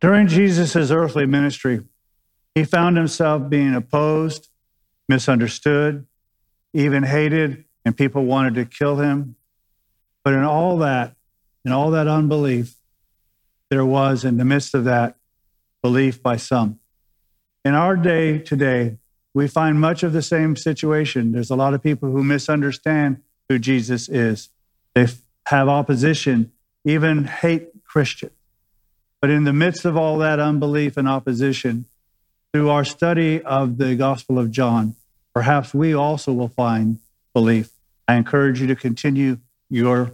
During Jesus' earthly ministry, he found himself being opposed, misunderstood, even hated, and people wanted to kill him. But in all that, in all that unbelief, there was in the midst of that belief by some. In our day today, we find much of the same situation. There's a lot of people who misunderstand who Jesus is. They have opposition, even hate Christians. But in the midst of all that unbelief and opposition, through our study of the Gospel of John, perhaps we also will find belief. I encourage you to continue your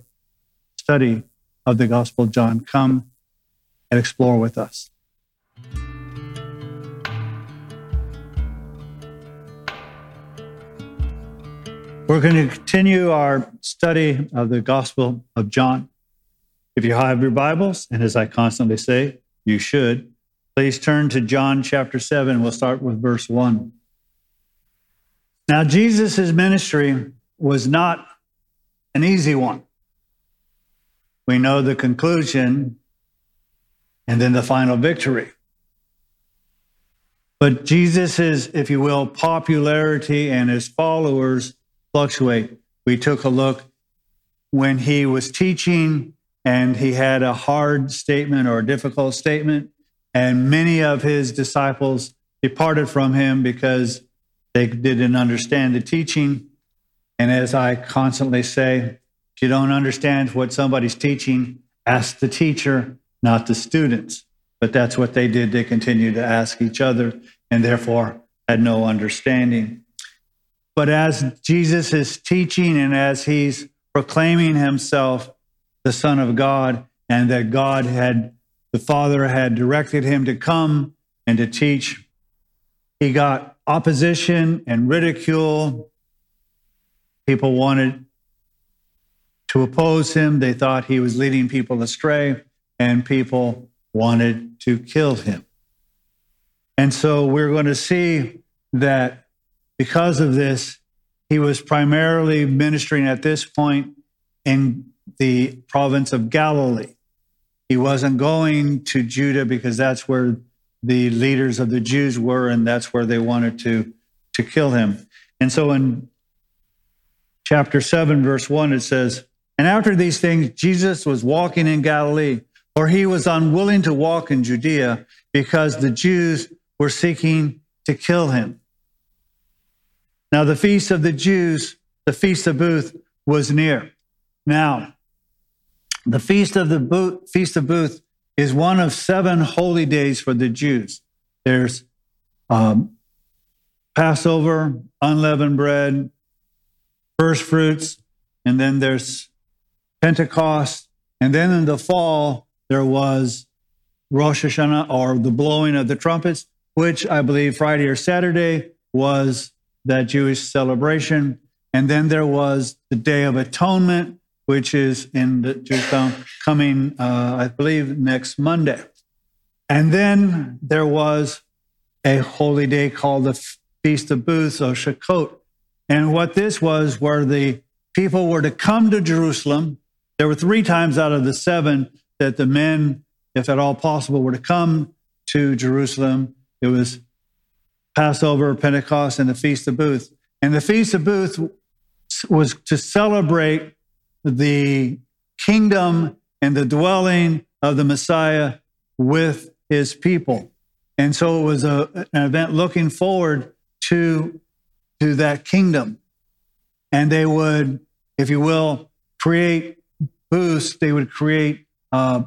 study of the Gospel of John. Come and explore with us. We're going to continue our study of the Gospel of John. If you have your Bibles, and as I constantly say, you should, please turn to John chapter 7. We'll start with verse 1. Now, Jesus' ministry was not an easy one. We know the conclusion and then the final victory. But Jesus' if you will, popularity and his followers fluctuate. We took a look when he was teaching and he had a hard statement or a difficult statement, and many of his disciples departed from him because they didn't understand the teaching. And as I constantly say, if you don't understand what somebody's teaching, ask the teacher, not the students. But that's what they did. They continued to ask each other and therefore had no understanding. But as Jesus is teaching and as he's proclaiming himself the Son of God and that God had, the Father had directed him to come and to teach, he got opposition and ridicule. People wanted to oppose him. They thought he was leading people astray, and people wanted to kill him. And so we're going to see that because of this, he was primarily ministering at this point in the province of Galilee. He wasn't going to Judah because that's where the leaders of the Jews were, and that's where they wanted to, to kill him. And so in chapter 7, verse 1, it says, And after these things, Jesus was walking in Galilee, for he was unwilling to walk in Judea because the Jews were seeking to kill him. Now, the feast of the Jews, the feast of Booth, was near. Now, the feast of the Booth, feast of Booth is one of seven holy days for the Jews. There's um, Passover, unleavened bread, first fruits, and then there's Pentecost, and then in the fall there was Rosh Hashanah or the blowing of the trumpets, which I believe Friday or Saturday was that Jewish celebration. And then there was the Day of Atonement, which is in the coming, uh, I believe, next Monday. And then there was a holy day called the Feast of Booths or Sukkot. And what this was, where the people were to come to Jerusalem. There were three times out of the seven that the men, if at all possible, were to come to Jerusalem. It was Passover, Pentecost, and the Feast of Booths. And the Feast of Booths was to celebrate the kingdom and the dwelling of the Messiah with his people. And so it was a, an event looking forward to, to that kingdom. And they would, if you will, create booths, they would create uh,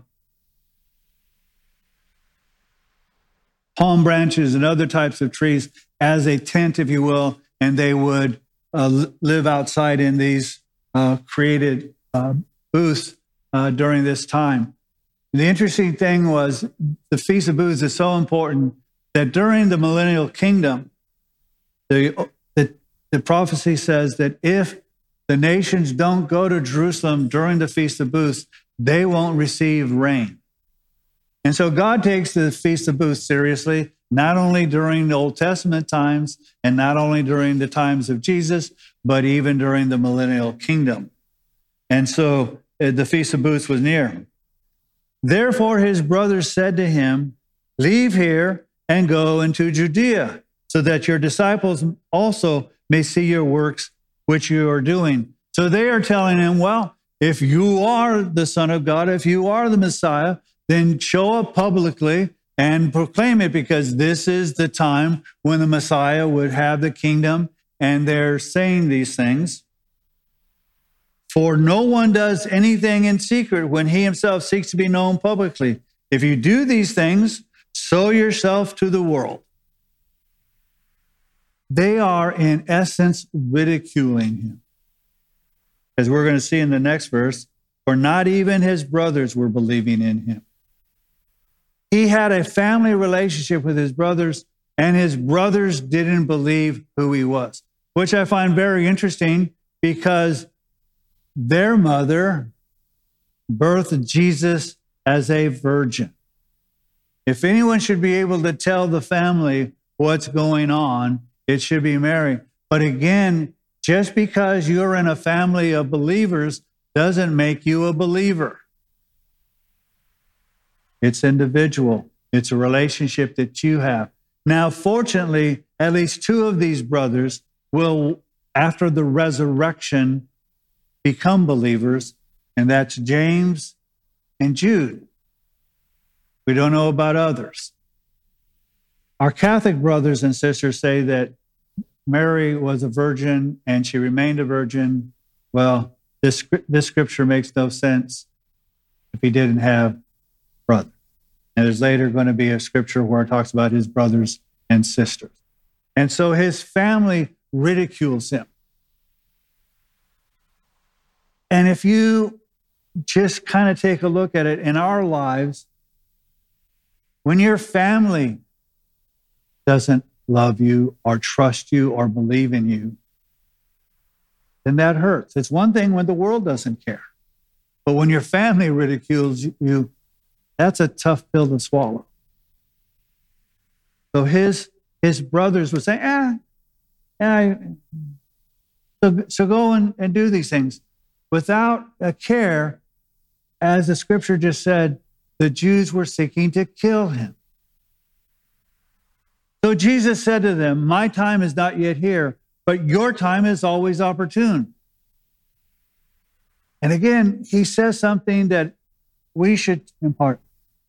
palm branches and other types of trees as a tent, if you will, and they would uh, live outside in these uh, created uh, booths uh, during this time. And the interesting thing was the Feast of Booths is so important that during the millennial kingdom, the, the, the prophecy says that if the nations don't go to Jerusalem during the Feast of Booths, they won't receive rain. And so God takes the Feast of Booths seriously, not only during the Old Testament times and not only during the times of Jesus, but even during the millennial kingdom. And so uh, the Feast of Booths was near. Therefore, his brothers said to him, Leave here and go into Judea, so that your disciples also may see your works which you are doing. So they are telling him, well, if you are the Son of God, if you are the Messiah, then show up publicly and proclaim it because this is the time when the Messiah would have the kingdom. And they're saying these things. For no one does anything in secret when he himself seeks to be known publicly. If you do these things, sow yourself to the world. They are, in essence, ridiculing him. As we're going to see in the next verse, for not even his brothers were believing in him. He had a family relationship with his brothers, and his brothers didn't believe who he was, which I find very interesting because their mother birthed Jesus as a virgin. If anyone should be able to tell the family what's going on, it should be Mary. But again, just because you're in a family of believers doesn't make you a believer. It's individual, it's a relationship that you have. Now, fortunately, at least two of these brothers will, after the resurrection, become believers, and that's James and Jude. We don't know about others. Our Catholic brothers and sisters say that Mary was a virgin and she remained a virgin. Well, this, this scripture makes no sense if he didn't have brothers. And there's later going to be a scripture where it talks about his brothers and sisters. And so his family ridicules him. And if you just kind of take a look at it in our lives, when your family doesn't love you or trust you or believe in you, then that hurts. It's one thing when the world doesn't care. But when your family ridicules you, that's a tough pill to swallow. So his his brothers would say, ah, yeah, so, so go and, and do these things without a care, as the scripture just said, the Jews were seeking to kill him. So Jesus said to them, My time is not yet here, but your time is always opportune. And again, he says something that we should impart.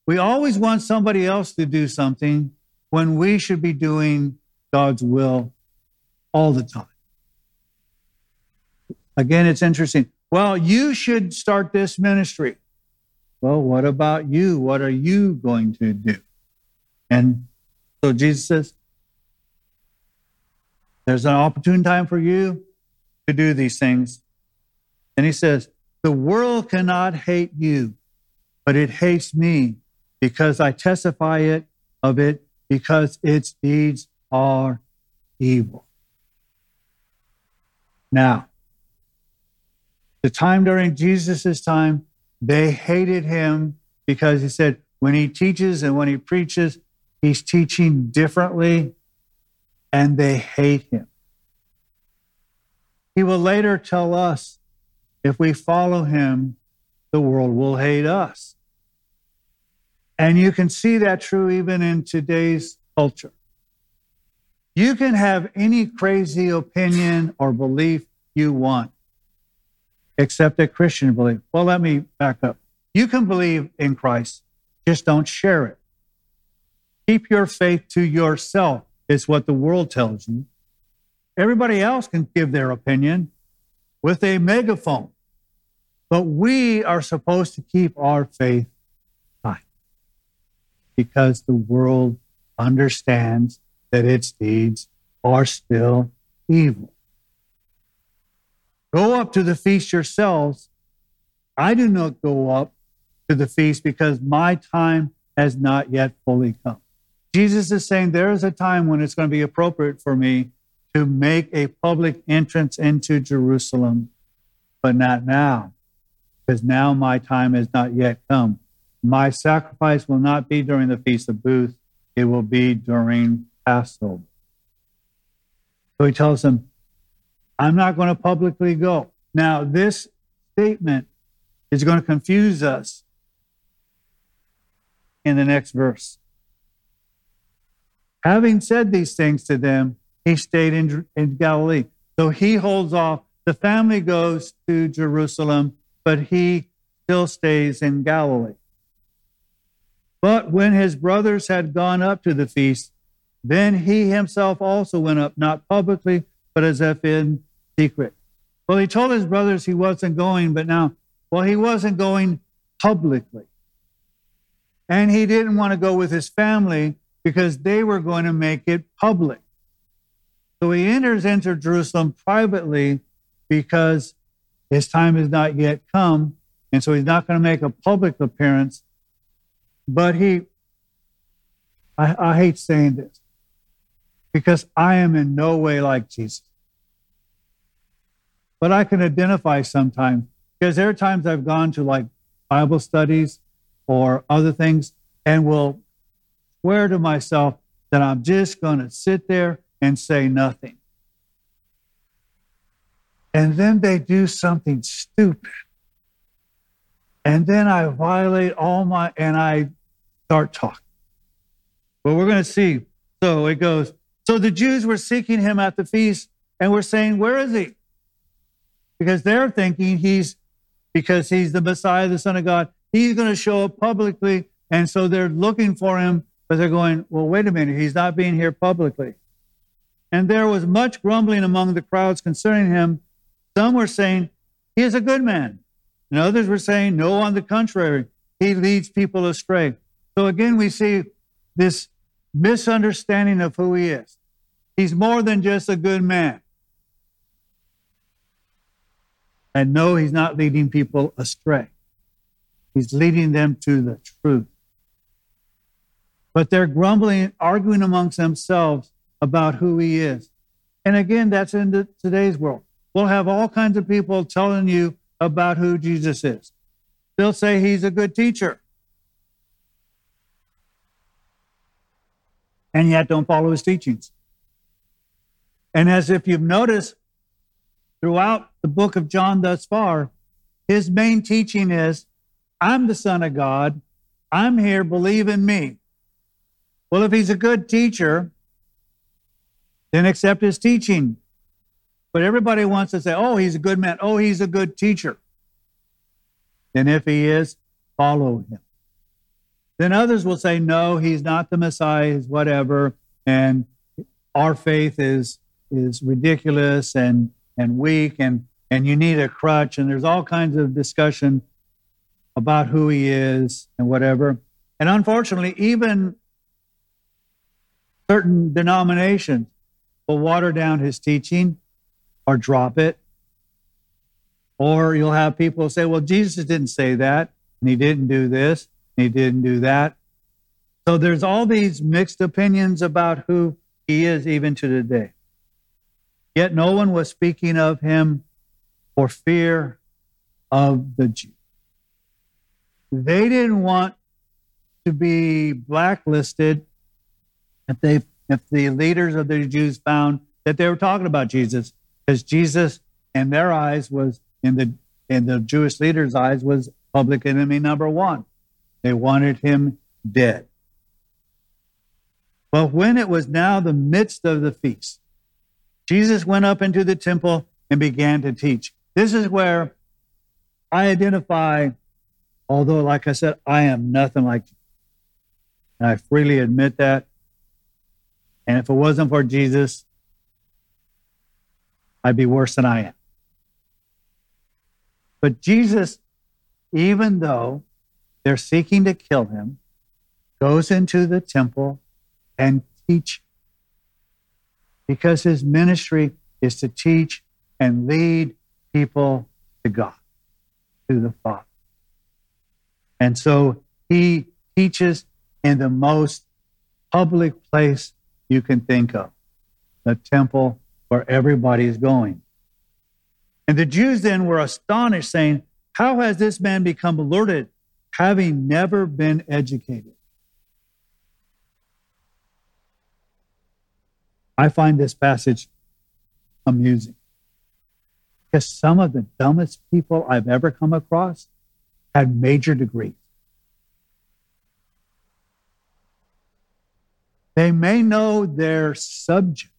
We always want somebody else to do something when we should be doing God's will all the time. Again, it's interesting. Well, you should start this ministry. Well, what about you? What are you going to do? And so Jesus says, There's an opportune time for you to do these things. And he says, The world cannot hate you, but it hates me because I testify it of it because its deeds are evil. Now, the time during Jesus' time, they hated him because he said when he teaches and when he preaches, he's teaching differently and they hate him. He will later tell us if we follow him, the world will hate us. And you can see that true even in today's culture. You can have any crazy opinion or belief you want except a Christian belief. Well, let me back up. You can believe in Christ, just don't share it. Keep your faith to yourself, is what the world tells you. Everybody else can give their opinion with a megaphone, but we are supposed to keep our faith tight because the world understands that its deeds are still evil. Go up to the feast yourselves. I do not go up to the feast because my time has not yet fully come. Jesus is saying there is a time when it's going to be appropriate for me to make a public entrance into Jerusalem, but not now, because now my time has not yet come. My sacrifice will not be during the Feast of Booths, it will be during Passover. So he tells them, I'm not going to publicly go. Now, this statement is going to confuse us in the next verse. Having said these things to them, he stayed in, in Galilee. So he holds off. The family goes to Jerusalem, but he still stays in Galilee. But when his brothers had gone up to the feast, then he himself also went up, not publicly, but as if in secret. Well, he told his brothers he wasn't going, but now, well, he wasn't going publicly. And he didn't want to go with his family because they were going to make it public. So he enters into Jerusalem privately because his time has not yet come. And so he's not going to make a public appearance. But he, I, I hate saying this because I am in no way like Jesus. But I can identify sometimes because there are times I've gone to like Bible studies or other things and will swear to myself that I'm just going to sit there and say nothing. And then they do something stupid. And then I violate all my, and I start talking. But we're going to see. So it goes, so the Jews were seeking him at the feast and were saying, Where is he? Because they're thinking he's, because he's the Messiah, the Son of God, he's going to show up publicly. And so they're looking for him, but they're going, Well, wait a minute, he's not being here publicly. And there was much grumbling among the crowds concerning him. Some were saying, He is a good man. And others were saying, No, on the contrary, he leads people astray. So again, we see this misunderstanding of who he is. He's more than just a good man. And no, he's not leading people astray. He's leading them to the truth. But they're grumbling, arguing amongst themselves about who he is. And again, that's in the, today's world. We'll have all kinds of people telling you about who Jesus is. They'll say he's a good teacher. And yet don't follow his teachings. And as if you've noticed throughout the book of John thus far, his main teaching is I'm the Son of God. I'm here, believe in me. Well, if he's a good teacher, then accept his teaching. But everybody wants to say, oh, he's a good man. Oh, he's a good teacher. Then if he is, follow him. Then others will say, no, he's not the Messiah, he's whatever. And our faith is is ridiculous and and weak and and you need a crutch and there's all kinds of discussion about who he is and whatever. And unfortunately, even certain denominations will water down his teaching or drop it. Or you'll have people say, well, Jesus didn't say that, and he didn't do this, and he didn't do that. So there's all these mixed opinions about who he is even to today. Yet no one was speaking of him for fear of the Jews. They didn't want to be blacklisted if they if the leaders of the Jews found that they were talking about Jesus, because Jesus in their eyes was in the in the Jewish leaders' eyes was public enemy number one. They wanted him dead. But when it was now the midst of the feast, Jesus went up into the temple and began to teach. This is where I identify, although, like I said, I am nothing like. And I freely admit that. And if it wasn't for Jesus, I'd be worse than I am. But Jesus, even though they're seeking to kill him, goes into the temple and teach because his ministry is to teach and lead people to God, to the Father. And so he teaches in the most public place you can think of the temple where everybody is going. And the Jews then were astonished, saying, How has this man become alerted, having never been educated? I find this passage amusing because some of the dumbest people I've ever come across had major degrees. They may know their subject,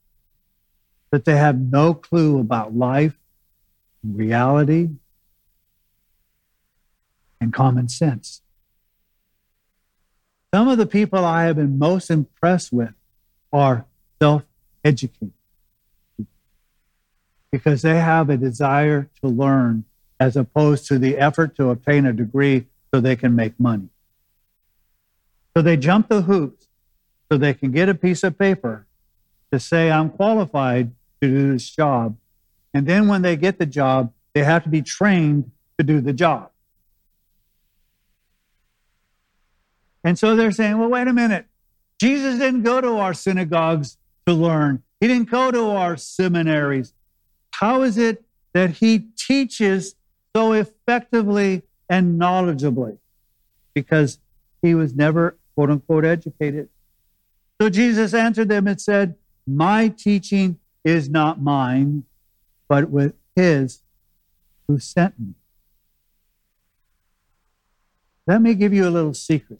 but they have no clue about life, reality, and common sense. Some of the people I have been most impressed with are self educated because they have a desire to learn as opposed to the effort to obtain a degree so they can make money. So they jump the hoops so they can get a piece of paper to say, I'm qualified to do this job. And then when they get the job, they have to be trained to do the job. And so they're saying, well, wait a minute. Jesus didn't go to our synagogues to learn, he didn't go to our seminaries. How is it that he teaches so effectively and knowledgeably? Because he was never, quote unquote, educated. So Jesus answered them and said, My teaching is not mine, but with his who sent me. Let me give you a little secret.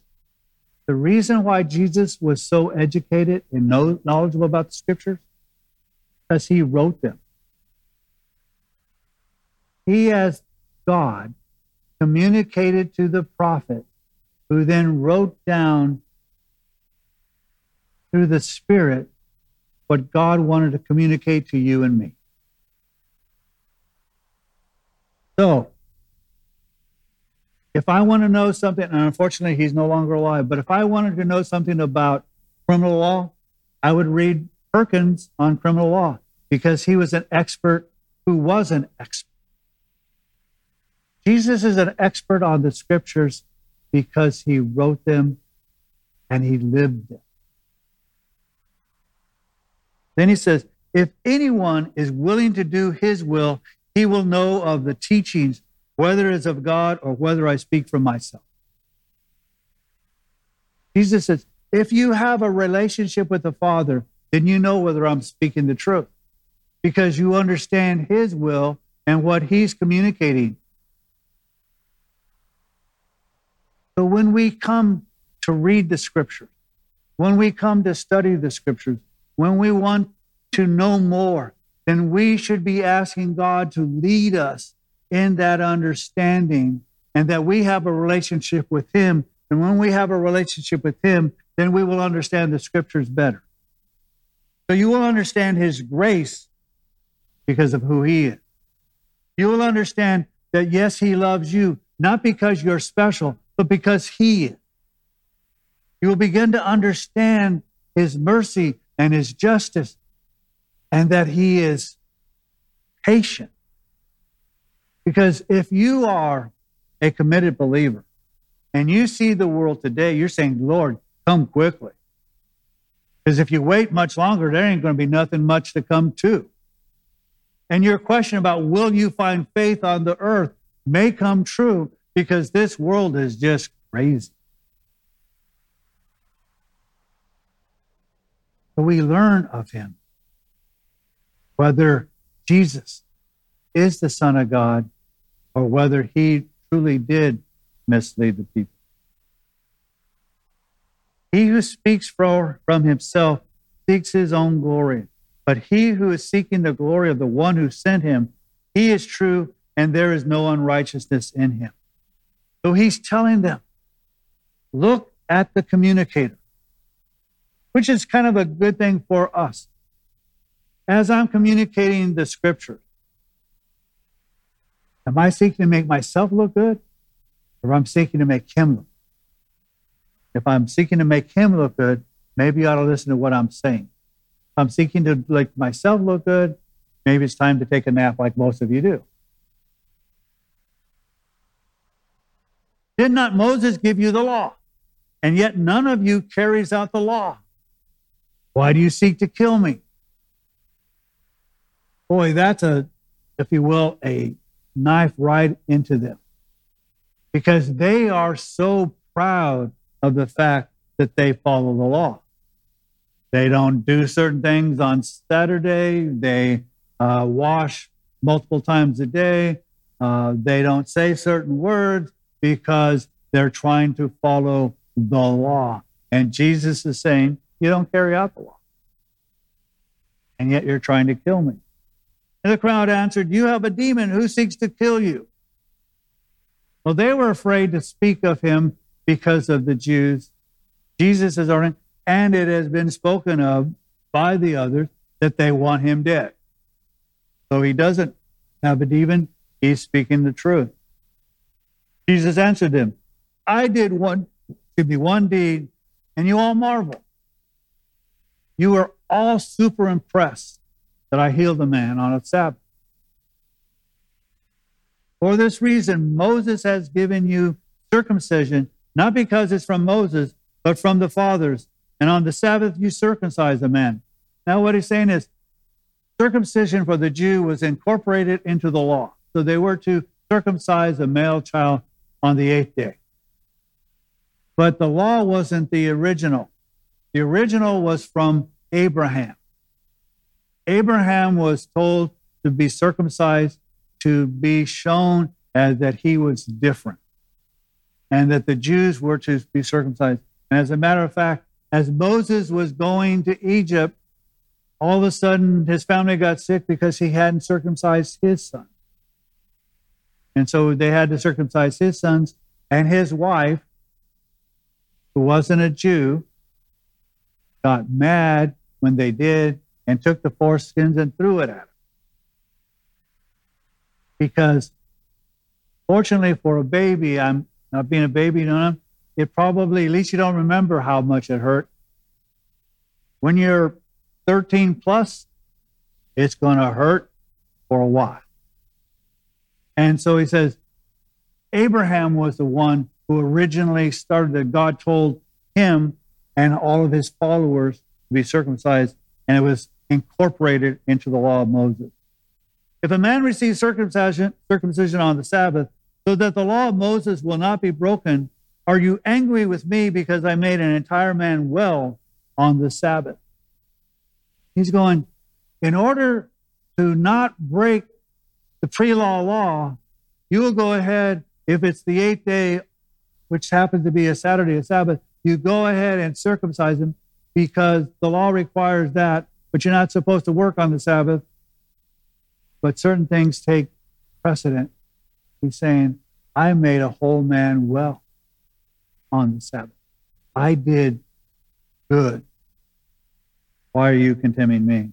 The reason why Jesus was so educated and knowledgeable about the scriptures, because he wrote them. He, as God, communicated to the prophet, who then wrote down through the Spirit what God wanted to communicate to you and me. So, if I want to know something, and unfortunately he's no longer alive, but if I wanted to know something about criminal law, I would read Perkins on criminal law because he was an expert who was an expert. Jesus is an expert on the scriptures because he wrote them and he lived them. Then he says, if anyone is willing to do his will, he will know of the teachings, whether it's of God or whether I speak from myself. Jesus says, if you have a relationship with the Father, then you know whether I'm speaking the truth because you understand his will and what he's communicating. So when we come to read the scriptures, when we come to study the scriptures, when we want to know more, then we should be asking God to lead us in that understanding and that we have a relationship with Him. And when we have a relationship with Him, then we will understand the scriptures better. So you will understand His grace because of who He is. You will understand that, yes, He loves you, not because you're special, but because He is. You will begin to understand His mercy and his justice, and that he is patient. Because if you are a committed believer and you see the world today, you're saying, Lord, come quickly. Because if you wait much longer, there ain't going to be nothing much to come to. And your question about will you find faith on the earth may come true because this world is just crazy. but we learn of him. Whether Jesus is the Son of God or whether he truly did mislead the people. He who speaks from, from himself seeks his own glory, but he who is seeking the glory of the one who sent him, he is true, and there is no unrighteousness in him. So he's telling them, look at the communicator which is kind of a good thing for us. As I'm communicating the scripture, am I seeking to make myself look good or I'm seeking to make him look? good? If I'm seeking to make him look good, maybe I ought to listen to what I'm saying. If I'm seeking to make myself look good, maybe it's time to take a nap like most of you do. Did not Moses give you the law? And yet none of you carries out the law. Why do you seek to kill me? Boy, that's a, if you will, a knife right into them because they are so proud of the fact that they follow the law. They don't do certain things on Saturday. They uh, wash multiple times a day. Uh, they don't say certain words because they're trying to follow the law. And Jesus is saying, you don't carry out the law. And yet you're trying to kill me. And the crowd answered, You have a demon. Who seeks to kill you? Well, they were afraid to speak of him because of the Jews. Jesus is already, and it has been spoken of by the others that they want him dead. So he doesn't have a demon. He's speaking the truth. Jesus answered them, I did one, give me one deed, and you all marvel. You are all super impressed that I healed the man on a Sabbath. For this reason, Moses has given you circumcision, not because it's from Moses, but from the fathers. And on the Sabbath, you circumcise a man. Now, what he's saying is circumcision for the Jew was incorporated into the law. So they were to circumcise a male child on the eighth day. But the law wasn't the original. The original was from Abraham. Abraham was told to be circumcised to be shown as that he was different and that the Jews were to be circumcised. And as a matter of fact, as Moses was going to Egypt, all of a sudden his family got sick because he hadn't circumcised his son. And so they had to circumcise his sons and his wife, who wasn't a Jew, got mad when they did and took the foreskins and threw it at him. Because fortunately for a baby, I'm not being a baby, know, it probably, at least you don't remember how much it hurt. When you're 13 plus, it's going to hurt for a while. And so he says, Abraham was the one who originally started that God told him and all of his followers to be circumcised, and it was incorporated into the law of Moses. If a man receives circumcision, circumcision on the Sabbath, so that the law of Moses will not be broken, are you angry with me because I made an entire man well on the Sabbath? He's going, in order to not break the pre law law, you will go ahead, if it's the eighth day, which happens to be a Saturday, a Sabbath, you go ahead and circumcise him because the law requires that, but you're not supposed to work on the Sabbath. But certain things take precedent. He's saying, I made a whole man well on the Sabbath. I did good. Why are you condemning me?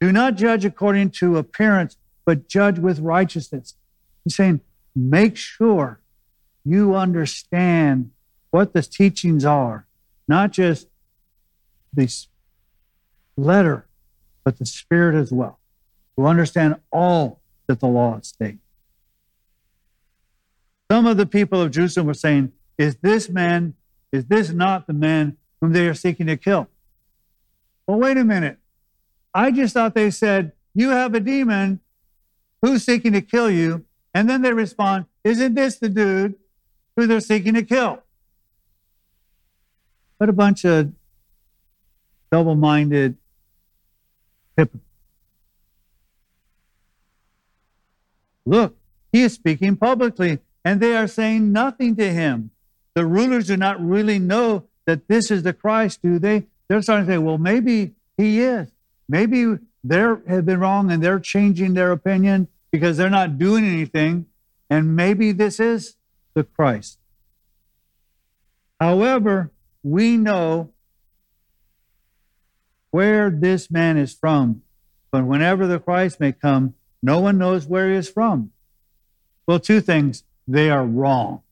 Do not judge according to appearance, but judge with righteousness. He's saying, make sure you understand what the teachings are, not just the letter, but the spirit as well, to understand all that the law states. Some of the people of Jerusalem were saying, Is this man, is this not the man whom they are seeking to kill? Well, wait a minute. I just thought they said, You have a demon who's seeking to kill you. And then they respond, Isn't this the dude who they're seeking to kill? What a bunch of double minded hypocrites. Look, he is speaking publicly, and they are saying nothing to him. The rulers do not really know that this is the Christ, do they? They're starting to say, well, maybe he is. Maybe they have been wrong and they're changing their opinion because they're not doing anything. And maybe this is the Christ. However, we know where this man is from. But whenever the Christ may come, no one knows where he is from. Well, two things. They are wrong.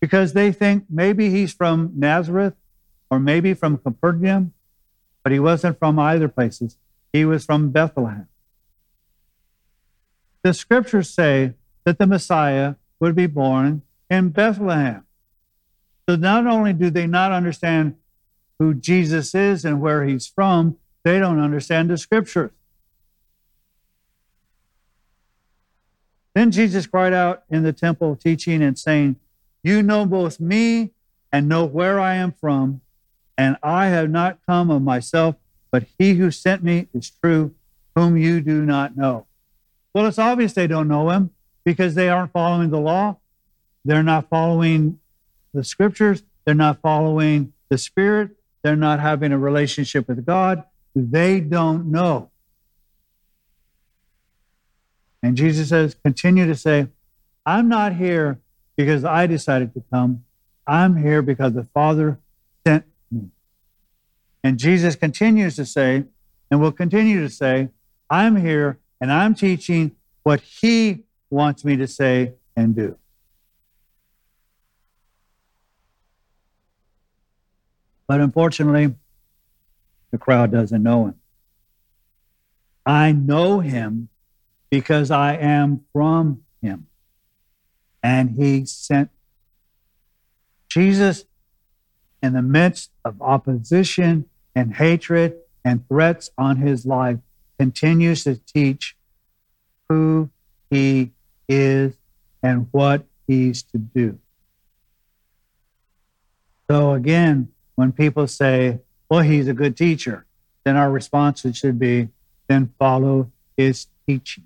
Because they think maybe he's from Nazareth or maybe from Capernaum, but he wasn't from either places. He was from Bethlehem. The scriptures say that the Messiah would be born in Bethlehem. So not only do they not understand who Jesus is and where he's from, they don't understand the scriptures. Then Jesus cried out in the temple, teaching and saying, You know both me and know where I am from, and I have not come of myself, but he who sent me is true, whom you do not know. Well, it's obvious they don't know him because they aren't following the law. They're not following the scriptures. They're not following the Spirit. They're not having a relationship with God. They don't know. And Jesus says, continue to say, I'm not here because I decided to come. I'm here because the Father sent me. And Jesus continues to say, and will continue to say, I'm here and I'm teaching what He wants me to say and do. But unfortunately, the crowd doesn't know him. I know him because I am from him. And he sent Jesus in the midst of opposition and hatred and threats on his life continues to teach who he is and what he's to do. So again, when people say, well, he's a good teacher, then our response should be, then follow his teaching.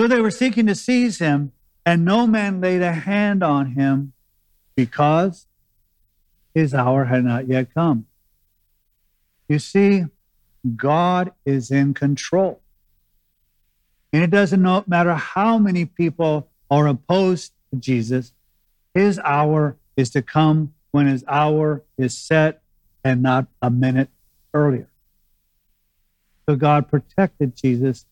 So they were seeking to seize him, and no man laid a hand on him because his hour had not yet come. You see, God is in control. And it doesn't matter how many people are opposed to Jesus, his hour is to come when his hour is set and not a minute earlier. So God protected Jesus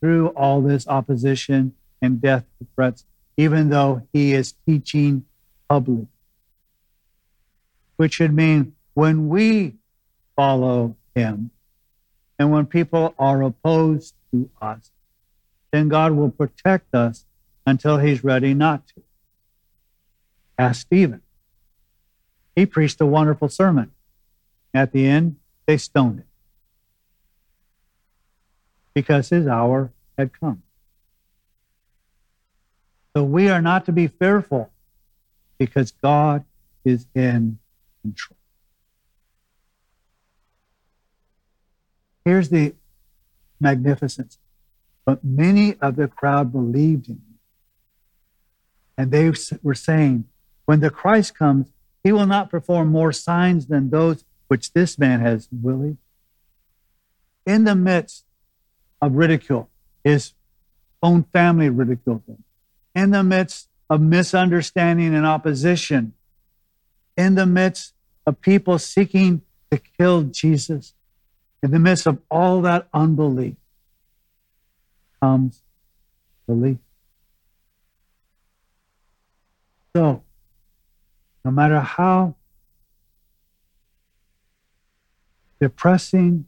through all this opposition and death threats, even though he is teaching public. Which should mean when we follow him and when people are opposed to us, then God will protect us until he's ready not to. Ask Stephen. He preached a wonderful sermon. At the end, they stoned him because his hour had come. So we are not to be fearful because God is in control. Here's the magnificence. But many of the crowd believed in him. And they were saying, when the Christ comes, he will not perform more signs than those which this man has, will he? In the midst of ridicule, his own family ridiculed him. In the midst of misunderstanding and opposition, in the midst of people seeking to kill Jesus, in the midst of all that unbelief comes belief. So, no matter how depressing,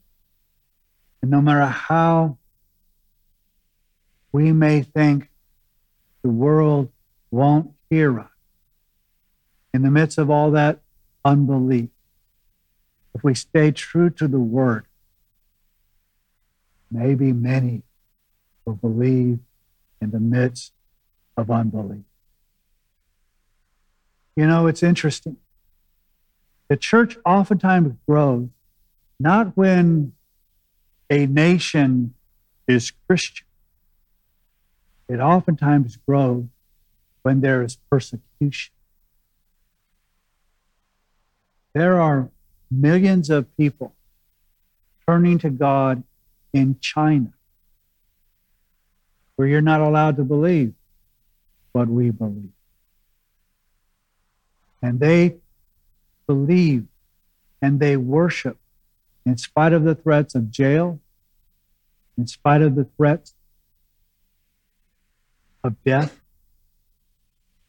and no matter how we may think the world won't hear us, in the midst of all that unbelief, if we stay true to the word, maybe many will believe in the midst of unbelief. You know, it's interesting. The church oftentimes grows not when a nation is Christian, it oftentimes grows when there is persecution. There are millions of people turning to God in China, where you're not allowed to believe what we believe. And they believe and they worship in spite of the threats of jail, in spite of the threats of death,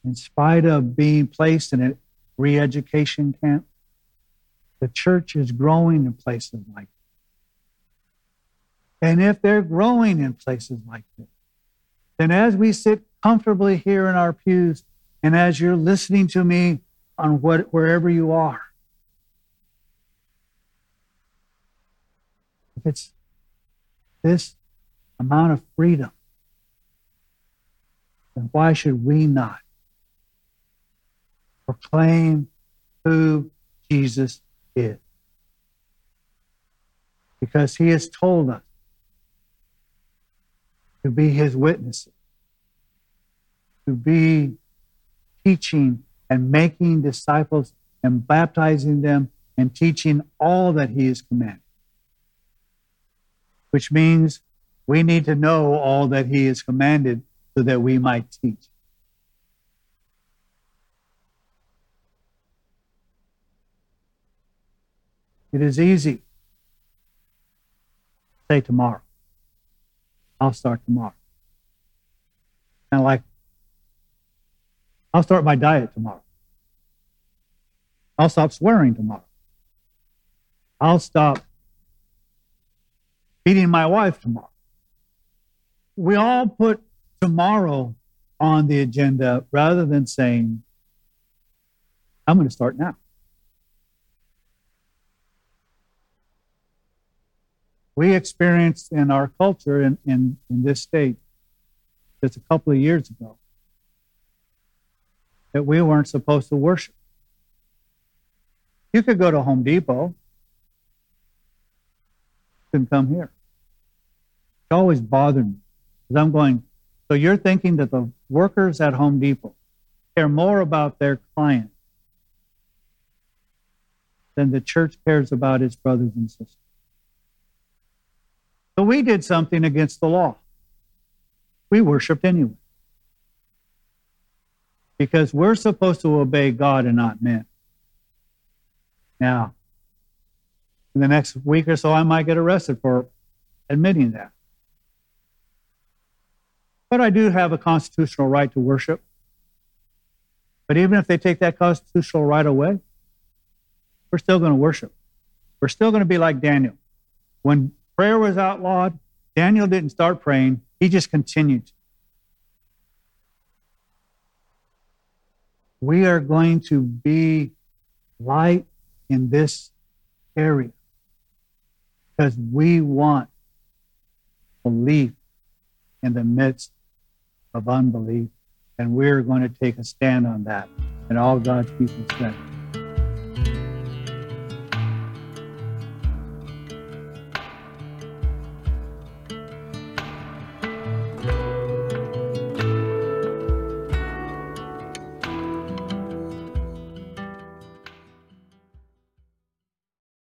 in spite of being placed in a re education camp. The church is growing in places like that. And if they're growing in places like this, then as we sit comfortably here in our pews, and as you're listening to me on what, wherever you are. If it's this amount of freedom, then why should we not proclaim who Jesus is? Because he has told us to be his witnesses, to be teaching and making disciples and baptizing them and teaching all that he has commanded. Which means we need to know all that he has commanded so that we might teach. It is easy. Say tomorrow. I'll start tomorrow. And like, I'll start my diet tomorrow. I'll stop swearing tomorrow. I'll stop beating my wife tomorrow. We all put tomorrow on the agenda rather than saying, I'm going to start now. We experienced in our culture in, in, in this state just a couple of years ago that we weren't supposed to worship. You could go to Home Depot, can come here. It always bothered me because I'm going, so you're thinking that the workers at Home Depot care more about their client than the church cares about its brothers and sisters. So we did something against the law. We worshiped anyway. Because we're supposed to obey God and not men. Now, in the next week or so, I might get arrested for admitting that. But I do have a constitutional right to worship. But even if they take that constitutional right away, we're still going to worship. We're still going to be like Daniel. When prayer was outlawed, Daniel didn't start praying, he just continued. We are going to be light in this area because we want belief in the midst of unbelief. And we're going to take a stand on that. And all God's people said.